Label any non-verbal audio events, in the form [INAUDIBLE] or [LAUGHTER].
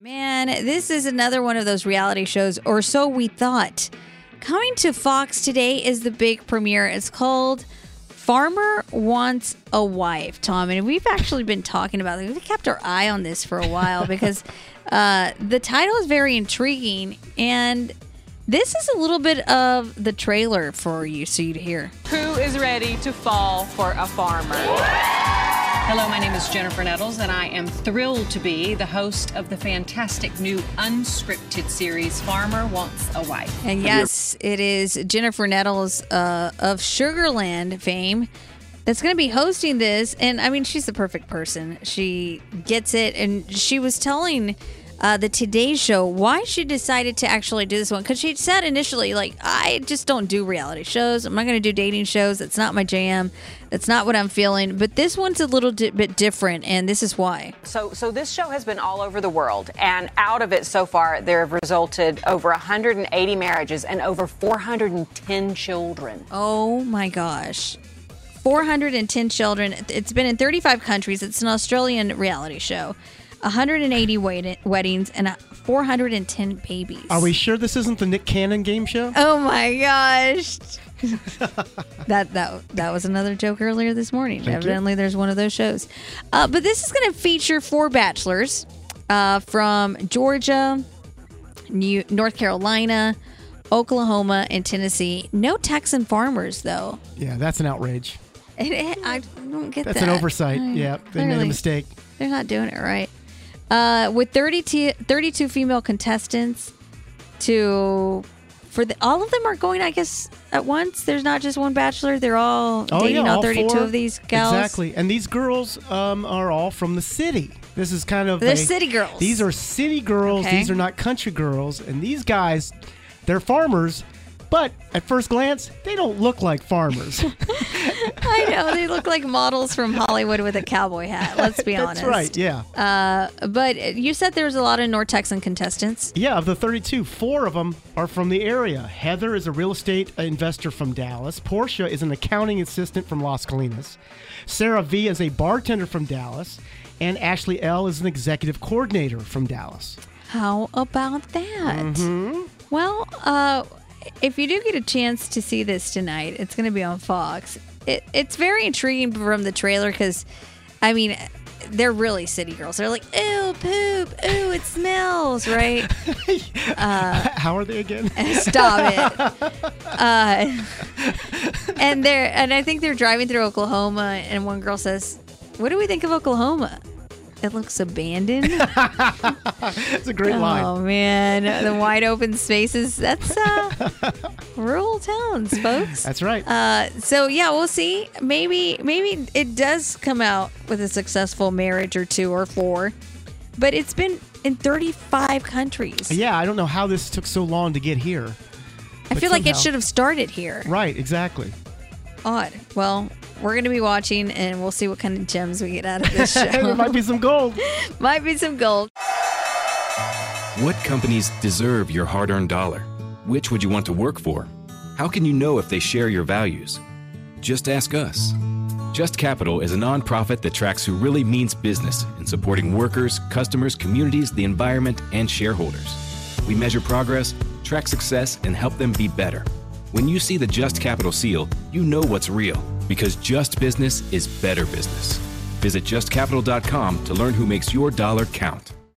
Man, this is another one of those reality shows, or so we thought. Coming to Fox today is the big premiere. It's called Farmer Wants a Wife, Tom. And we've actually been talking about it. We've kept our eye on this for a while because [LAUGHS] uh, the title is very intriguing. And this is a little bit of the trailer for you so you to hear. Who is ready to fall for a farmer? Hello, my name is Jennifer Nettles, and I am thrilled to be the host of the fantastic new unscripted series, Farmer Wants a Wife. And yes, it is Jennifer Nettles uh, of Sugarland fame that's going to be hosting this. And I mean, she's the perfect person. She gets it. And she was telling uh, the Today Show why she decided to actually do this one. Because she said initially, like, I just don't do reality shows. I'm not going to do dating shows. That's not my jam. That's not what I'm feeling. But this one's a little di- bit different. And this is why. So, so this show has been all over the world, and out of it so far, there have resulted over 180 marriages and over 410 children. Oh my gosh. 410 children. It's been in 35 countries. It's an Australian reality show. 180 wed- weddings and uh, 410 babies. Are we sure this isn't the Nick Cannon game show? Oh my gosh. [LAUGHS] that that that was another joke earlier this morning. Thank you. Evidently, there's one of those shows. Uh, but this is going to feature four bachelors uh, from Georgia, New, North Carolina, Oklahoma, and Tennessee. No Texan farmers though. Yeah, that's an outrage. It, I don't get That's that. That's an oversight. I- yeah, they made a mistake. They're not doing it right. Uh, with 32, 32 female contestants to for the all of them are going I guess at once. There's not just one bachelor. They're all Oh, dating yeah, all all 32 four. of these gals. Exactly. And these girls um, are all from the city. This is kind of They're a- city girls. These are city girls. Okay. These are not country girls. And these guys, they're farmers. But at first glance, they don't look like farmers. [LAUGHS] I know they look like models from Hollywood with a cowboy hat. Let's be [LAUGHS] That's honest. That's right. Yeah. Uh, but you said there was a lot of North Texan contestants. Yeah, of the 32, four of them are from the area. Heather is a real estate investor from Dallas. Portia is an accounting assistant from Las Colinas. Sarah V is a bartender from Dallas. And Ashley L is an executive coordinator from Dallas. How about that? Mm-hmm. Well, uh, if you do get a chance to see this tonight, it's going to be on Fox. It, it's very intriguing from the trailer because, I mean, they're really city girls. They're like, ew, poop, ooh, it smells, right? [LAUGHS] How are they again? [LAUGHS] Stop it. [LAUGHS] Uh, and they're and I think they're driving through Oklahoma, and one girl says, "What do we think of Oklahoma? It looks abandoned." [LAUGHS] It's a great line. Oh man, the wide open spaces. That's uh, rural towns, folks. That's right. Uh, so yeah, we'll see. Maybe maybe it does come out with a successful marriage or two or four, but it's been in 35 countries. yeah, I don't know how this took so long to get here. I feel like it should have started here. Right, exactly. Odd. Well, we're going to be watching and we'll see what kind of gems we get out of this [LAUGHS] show. there might be some gold. [LAUGHS] might be some gold. What companies deserve your hard earned dollar? Which would you want to work for? How can you know if they share your values? Just ask us. Just Capital is a nonprofit that tracks who really means business in supporting workers, customers, communities, the environment, and shareholders. We measure progress, track success, and help them be better. When you see the Just Capital seal, you know what's real because just business is better business. Visit justcapital.com to learn who makes your dollar count.